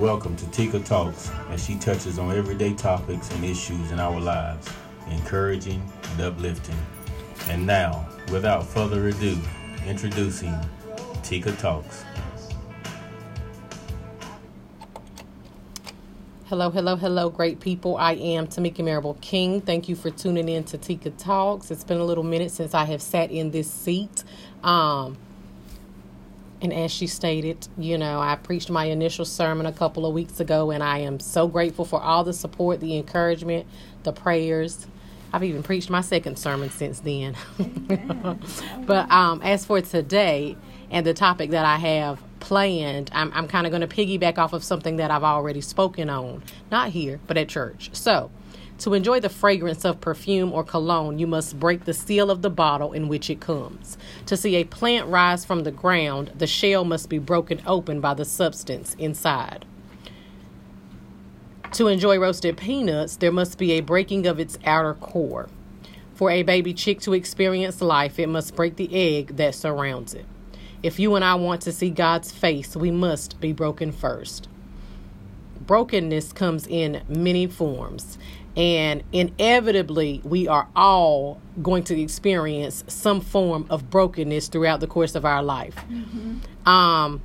Welcome to Tika Talks as she touches on everyday topics and issues in our lives, encouraging and uplifting. And now, without further ado, introducing Tika Talks. Hello, hello, hello, great people. I am Tamika Marable King. Thank you for tuning in to Tika Talks. It's been a little minute since I have sat in this seat. Um, and as she stated, you know, I preached my initial sermon a couple of weeks ago, and I am so grateful for all the support, the encouragement, the prayers. I've even preached my second sermon since then. but um, as for today and the topic that I have planned, I'm, I'm kind of going to piggyback off of something that I've already spoken on, not here, but at church. So, to enjoy the fragrance of perfume or cologne, you must break the seal of the bottle in which it comes. To see a plant rise from the ground, the shell must be broken open by the substance inside. To enjoy roasted peanuts, there must be a breaking of its outer core. For a baby chick to experience life, it must break the egg that surrounds it. If you and I want to see God's face, we must be broken first. Brokenness comes in many forms, and inevitably, we are all going to experience some form of brokenness throughout the course of our life. Mm-hmm. Um,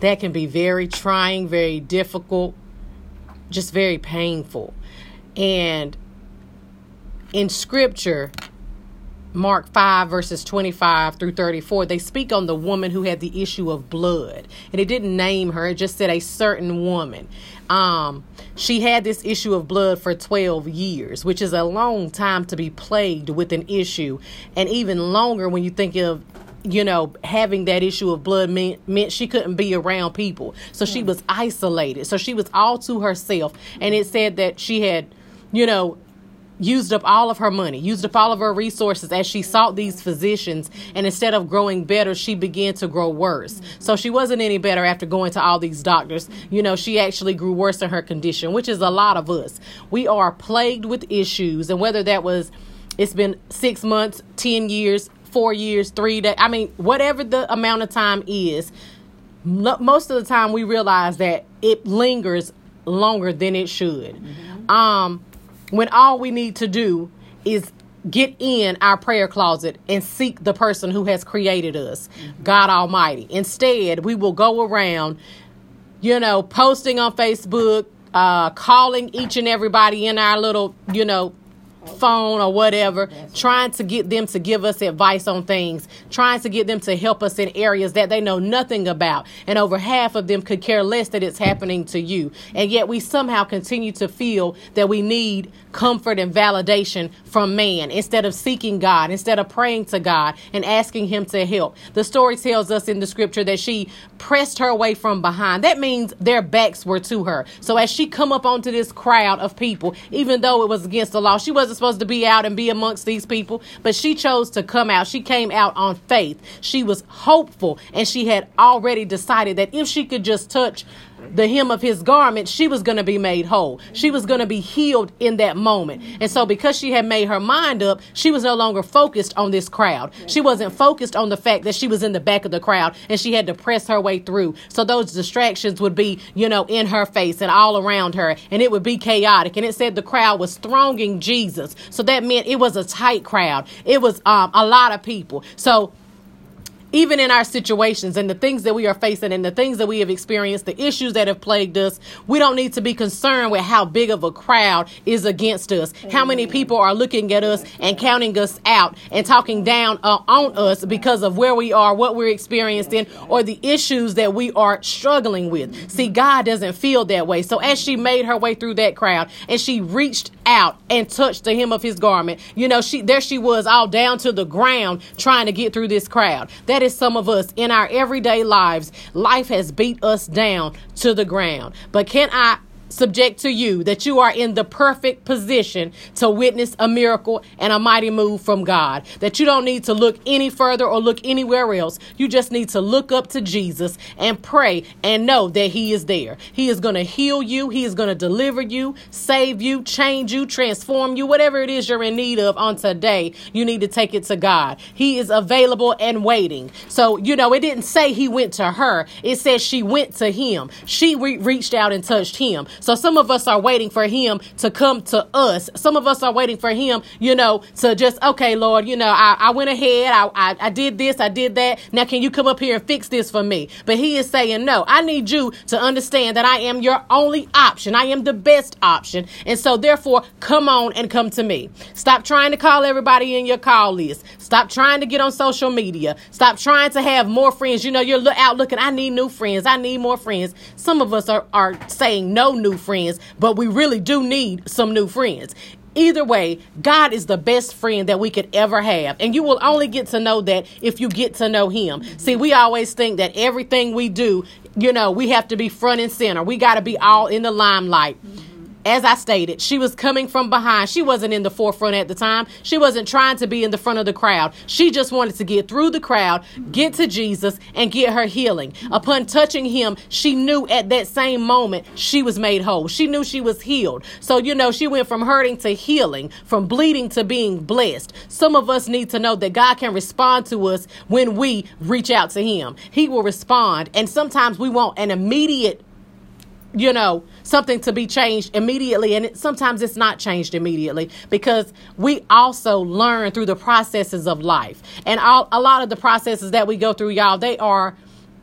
that can be very trying, very difficult, just very painful. And in scripture, Mark 5, verses 25 through 34, they speak on the woman who had the issue of blood. And it didn't name her, it just said a certain woman. Um, she had this issue of blood for 12 years, which is a long time to be plagued with an issue. And even longer when you think of you know, having that issue of blood meant, meant she couldn't be around people. So she hmm. was isolated. So she was all to herself. And it said that she had, you know, used up all of her money, used up all of her resources as she sought these physicians. And instead of growing better, she began to grow worse. So she wasn't any better after going to all these doctors. You know, she actually grew worse in her condition, which is a lot of us. We are plagued with issues. And whether that was, it's been six months, 10 years, four years, three days, I mean, whatever the amount of time is, most of the time we realize that it lingers longer than it should. Mm-hmm. Um, when all we need to do is get in our prayer closet and seek the person who has created us, mm-hmm. God Almighty. Instead, we will go around, you know, posting on Facebook, uh, calling each and everybody in our little, you know, phone or whatever, trying to get them to give us advice on things, trying to get them to help us in areas that they know nothing about. And over half of them could care less that it's happening to you. And yet we somehow continue to feel that we need comfort and validation from man instead of seeking God, instead of praying to God and asking Him to help. The story tells us in the scripture that she pressed her way from behind. That means their backs were to her. So as she come up onto this crowd of people, even though it was against the law, she wasn't supposed to be out and be amongst these people, but she chose to come out. She came out on faith. She was hopeful and she had already decided that if she could just touch the hem of his garment, she was going to be made whole. She was going to be healed in that moment. And so, because she had made her mind up, she was no longer focused on this crowd. She wasn't focused on the fact that she was in the back of the crowd and she had to press her way through. So, those distractions would be, you know, in her face and all around her, and it would be chaotic. And it said the crowd was thronging Jesus. So, that meant it was a tight crowd, it was um, a lot of people. So, even in our situations and the things that we are facing and the things that we have experienced, the issues that have plagued us, we don't need to be concerned with how big of a crowd is against us. How many people are looking at us and counting us out and talking down uh, on us because of where we are, what we're experiencing, or the issues that we are struggling with. See, God doesn't feel that way. So as she made her way through that crowd and she reached out and touched the hem of his garment, you know, she there she was all down to the ground trying to get through this crowd. That is some of us in our everyday lives. Life has beat us down to the ground. But can I subject to you, that you are in the perfect position to witness a miracle and a mighty move from God. That you don't need to look any further or look anywhere else. You just need to look up to Jesus and pray and know that He is there. He is going to heal you, He is going to deliver you, save you, change you, transform you, whatever it is you're in need of on today, you need to take it to God. He is available and waiting. So, you know, it didn't say He went to her, it said she went to Him. She re- reached out and touched Him. So some of us are waiting for Him to come to us. Some of us are waiting for Him, you know, to just, okay, Lord, you know, I, I went ahead, I, I, I did this, I did that. Now, can you come up here and fix this for me? But He is saying, no, I need you to understand that I am your only option. I am the best option. And so, therefore, come on and come to me. Stop trying to call everybody in your call list. Stop trying to get on social media. Stop trying to have more friends. You know, you're out looking, I need new friends. I need more friends. Some of us are, are saying no new friends, but we really do need some new friends. Either way, God is the best friend that we could ever have. And you will only get to know that if you get to know Him. See, we always think that everything we do, you know, we have to be front and center. We got to be all in the limelight as I stated, she was coming from behind. She wasn't in the forefront at the time. She wasn't trying to be in the front of the crowd. She just wanted to get through the crowd, get to Jesus, and get her healing. Upon touching him, she knew at that same moment she was made whole. She knew she was healed. So, you know, she went from hurting to healing, from bleeding to being blessed. Some of us need to know that God can respond to us when we reach out to him. He will respond. And sometimes we want an immediate you know something to be changed immediately and it, sometimes it's not changed immediately because we also learn through the processes of life and all, a lot of the processes that we go through y'all they are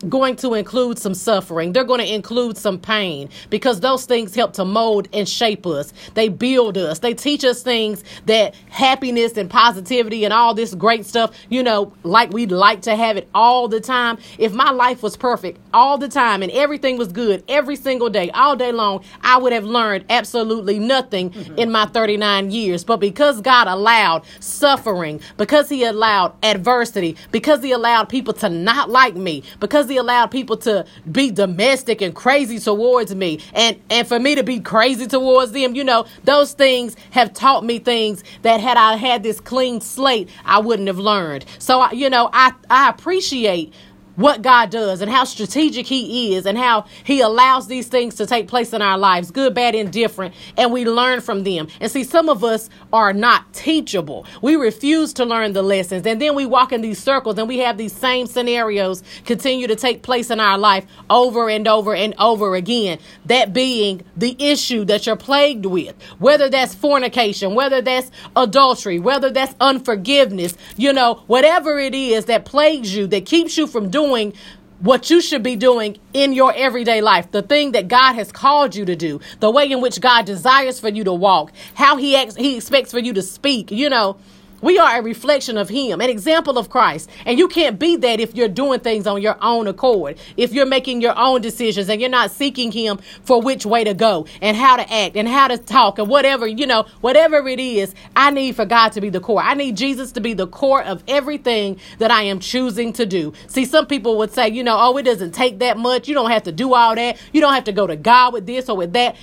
going to include some suffering. They're going to include some pain because those things help to mold and shape us. They build us. They teach us things that happiness and positivity and all this great stuff, you know, like we'd like to have it all the time. If my life was perfect all the time and everything was good every single day, all day long, I would have learned absolutely nothing mm-hmm. in my 39 years. But because God allowed suffering, because He allowed adversity, because He allowed people to not like me, because he allowed people to be domestic and crazy towards me and and for me to be crazy towards them you know those things have taught me things that had i had this clean slate i wouldn't have learned so you know i i appreciate what God does and how strategic He is and how He allows these things to take place in our lives, good, bad, indifferent, and we learn from them. And see, some of us are not teachable. We refuse to learn the lessons, and then we walk in these circles and we have these same scenarios continue to take place in our life over and over and over again. That being the issue that you're plagued with, whether that's fornication, whether that's adultery, whether that's unforgiveness, you know, whatever it is that plagues you, that keeps you from doing doing what you should be doing in your everyday life, the thing that God has called you to do, the way in which God desires for you to walk, how he ex- he expects for you to speak, you know, we are a reflection of Him, an example of Christ. And you can't be that if you're doing things on your own accord, if you're making your own decisions and you're not seeking Him for which way to go and how to act and how to talk and whatever, you know, whatever it is, I need for God to be the core. I need Jesus to be the core of everything that I am choosing to do. See, some people would say, you know, oh, it doesn't take that much. You don't have to do all that. You don't have to go to God with this or with that.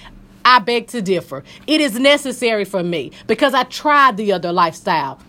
I beg to differ. It is necessary for me because I tried the other lifestyle.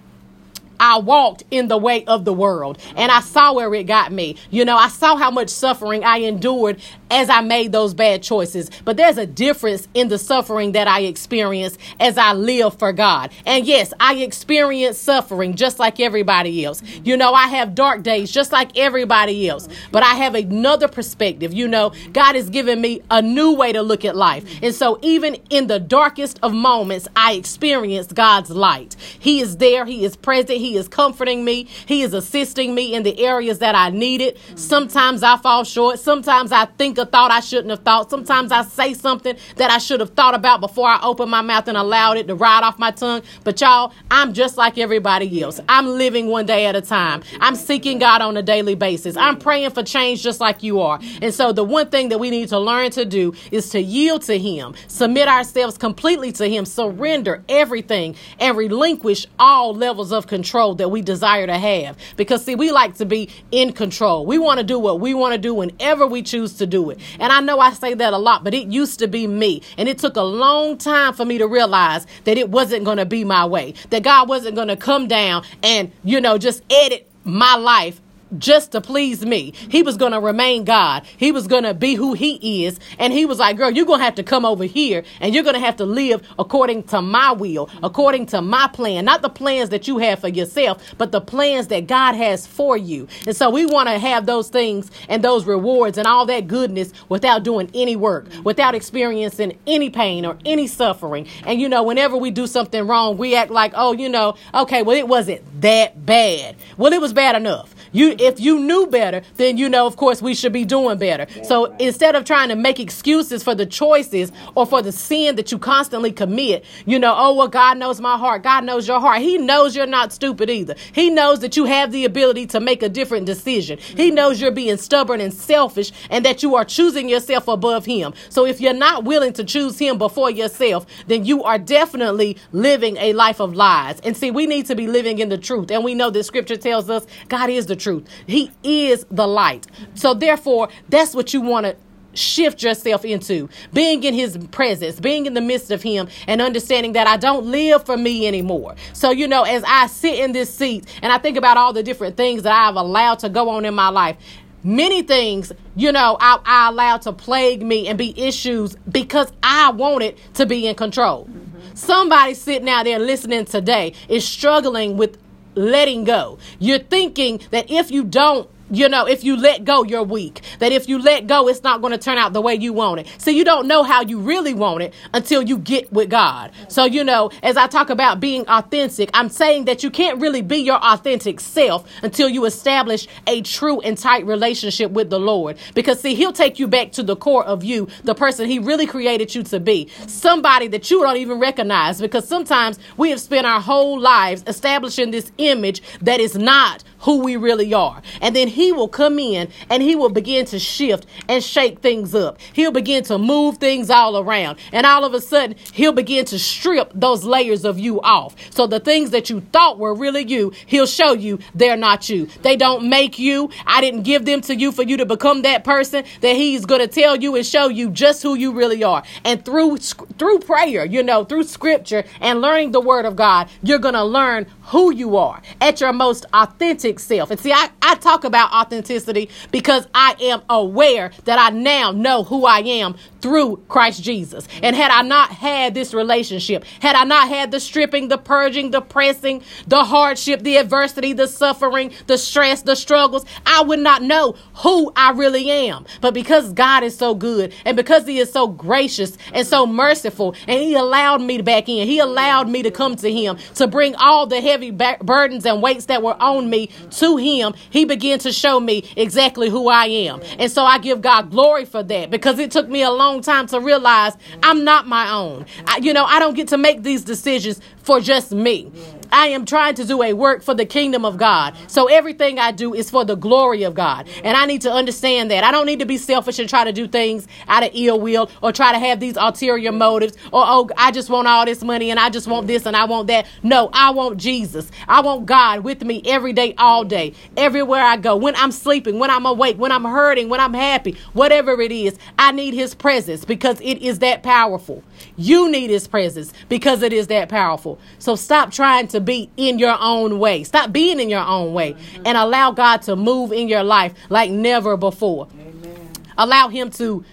I walked in the way of the world and I saw where it got me. You know, I saw how much suffering I endured as I made those bad choices. But there's a difference in the suffering that I experience as I live for God. And yes, I experience suffering just like everybody else. You know, I have dark days just like everybody else, but I have another perspective. You know, God has given me a new way to look at life. And so even in the darkest of moments, I experience God's light. He is there, He is present, He is comforting me, He is assisting me in the areas that I need it. Sometimes I fall short, sometimes I think a thought I shouldn't have thought. Sometimes I say something that I should have thought about before I open my mouth and allowed it to ride off my tongue. But y'all, I'm just like everybody else. I'm living one day at a time. I'm seeking God on a daily basis. I'm praying for change just like you are. And so the one thing that we need to learn to do is to yield to Him, submit ourselves completely to Him, surrender everything, and relinquish all levels of control that we desire to have. Because see, we like to be in control. We want to do what we want to do whenever we choose to do it. It. And I know I say that a lot, but it used to be me. And it took a long time for me to realize that it wasn't going to be my way, that God wasn't going to come down and, you know, just edit my life just to please me. He was going to remain God. He was going to be who he is. And he was like, girl, you're going to have to come over here and you're going to have to live according to my will, according to my plan, not the plans that you have for yourself, but the plans that God has for you. And so we want to have those things and those rewards and all that goodness without doing any work, without experiencing any pain or any suffering. And you know, whenever we do something wrong, we act like, oh, you know, okay, well, it wasn't that bad. Well, it was bad enough. You, if you knew better, then you know, of course, we should be doing better. So instead of trying to make excuses for the choices or for the sin that you constantly commit, you know, oh well, God knows my heart. God knows your heart. He knows you're not stupid either. He knows that you have the ability to make a different decision. He knows you're being stubborn and selfish, and that you are choosing yourself above Him. So if you're not willing to choose Him before yourself, then you are definitely living a life of lies. And see, we need to be living in the truth, and we know that Scripture tells us God is the truth. He is the light. So therefore, that's what you want to shift yourself into being in his presence, being in the midst of him, and understanding that I don't live for me anymore. So, you know, as I sit in this seat and I think about all the different things that I've allowed to go on in my life, many things, you know, I, I allowed to plague me and be issues because I wanted to be in control. Mm-hmm. Somebody sitting out there listening today is struggling with letting go. You're thinking that if you don't you know, if you let go, you're weak. That if you let go, it's not going to turn out the way you want it. So you don't know how you really want it until you get with God. So, you know, as I talk about being authentic, I'm saying that you can't really be your authentic self until you establish a true and tight relationship with the Lord. Because, see, He'll take you back to the core of you, the person He really created you to be. Somebody that you don't even recognize. Because sometimes we have spent our whole lives establishing this image that is not who we really are. And then he will come in and he will begin to shift and shake things up. He'll begin to move things all around. And all of a sudden, he'll begin to strip those layers of you off. So the things that you thought were really you, he'll show you they're not you. They don't make you. I didn't give them to you for you to become that person that he's going to tell you and show you just who you really are. And through through prayer, you know, through scripture and learning the word of God, you're going to learn who you are at your most authentic self. And see, I, I talk about authenticity because I am aware that I now know who I am through Christ Jesus. And had I not had this relationship, had I not had the stripping, the purging, the pressing, the hardship, the adversity, the suffering, the stress, the struggles, I would not know who I really am. But because God is so good and because He is so gracious and so merciful, and He allowed me to back in, He allowed me to come to Him to bring all the heavy burdens and weights that were on me to him, he began to show me exactly who I am. And so I give God glory for that because it took me a long time to realize I'm not my own. I, you know, I don't get to make these decisions for just me. I am trying to do a work for the kingdom of God. So everything I do is for the glory of God. And I need to understand that. I don't need to be selfish and try to do things out of ill will or try to have these ulterior motives or, oh, I just want all this money and I just want this and I want that. No, I want Jesus. I want God with me every day, all day, everywhere I go. When I'm sleeping, when I'm awake, when I'm hurting, when I'm happy, whatever it is, I need His presence because it is that powerful. You need His presence because it is that powerful. So stop trying to be in your own way. Stop being in your own way and allow God to move in your life like never before. Amen. Allow Him to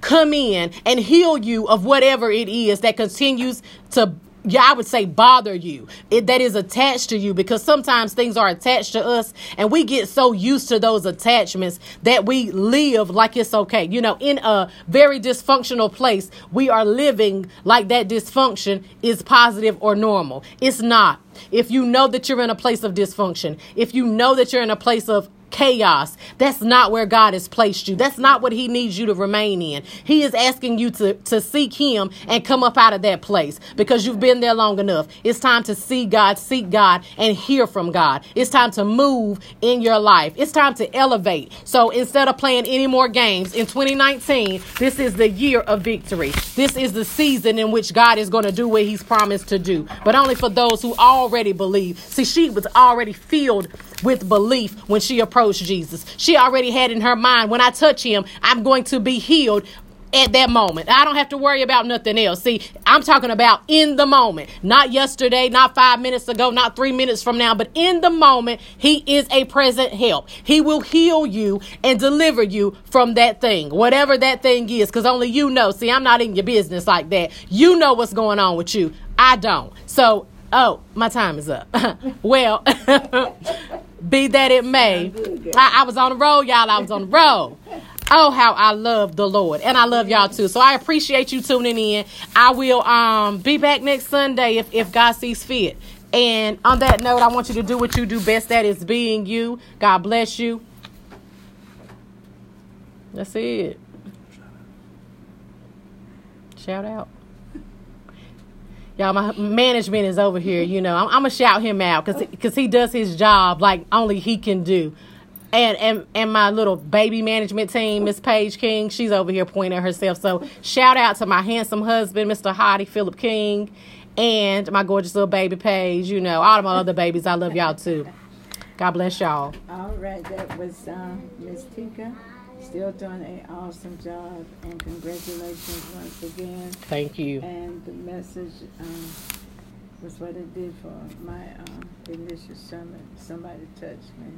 come in and heal you of whatever it is that continues to yeah, I would say bother you. It, that is attached to you because sometimes things are attached to us and we get so used to those attachments that we live like it's okay. You know, in a very dysfunctional place, we are living like that dysfunction is positive or normal. It's not. If you know that you're in a place of dysfunction, if you know that you're in a place of chaos. That's not where God has placed you. That's not what He needs you to remain in. He is asking you to, to seek Him and come up out of that place because you've been there long enough. It's time to see God, seek God, and hear from God. It's time to move in your life. It's time to elevate. So instead of playing any more games in 2019, this is the year of victory. This is the season in which God is going to do what He's promised to do, but only for those who already believe. See, she was already filled with belief when she approached Jesus. She already had in her mind, when I touch him, I'm going to be healed at that moment. I don't have to worry about nothing else. See, I'm talking about in the moment, not yesterday, not five minutes ago, not three minutes from now, but in the moment, He is a present help. He will heal you and deliver you from that thing, whatever that thing is, because only you know. See, I'm not in your business like that. You know what's going on with you. I don't. So, oh, my time is up. well, be that it may, I, I was on the road, y'all. I was on the road. Oh, how I love the Lord. And I love y'all too. So I appreciate you tuning in. I will um be back next Sunday if, if God sees fit. And on that note, I want you to do what you do best that is being you. God bless you. That's it. Shout out. Y'all, my management is over here. You know, I'm, I'm gonna shout him out because because he does his job like only he can do and and and my little baby management team, Miss Paige King, she's over here pointing herself. So shout out to my handsome husband, Mr. Hottie Philip King, and my gorgeous little baby Paige. You know, all of my other babies, I love y'all too. God bless y'all. All right, that was uh, Miss Tika. Still doing an awesome job, and congratulations once again. Thank you. And the message um, was what it did for my initial sermon. Somebody touched me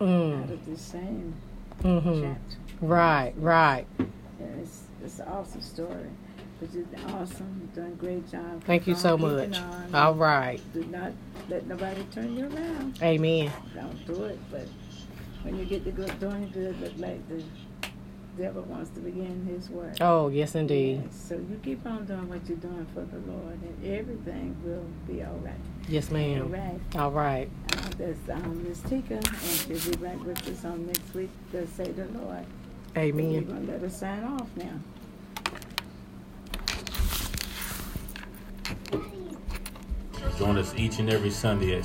Mm. out of the same hmm chapter. Right, right. Yeah, it's, it's an awesome story. But you're awesome. You're doing a great job. Thank you so much. All right. Do not let nobody turn you around. Amen. Don't do it. But when you get to go doing good, look like the devil wants to begin his work. Oh, yes, indeed. Yes, So you keep on doing what you're doing for the Lord, and everything will be all right. Yes, ma'am. All right. All right. Uh, that's um, Miss Tika, and she'll be back with us on next week. To say the Lord. Amen. We're gonna let her sign off now. Join us each and every Sunday at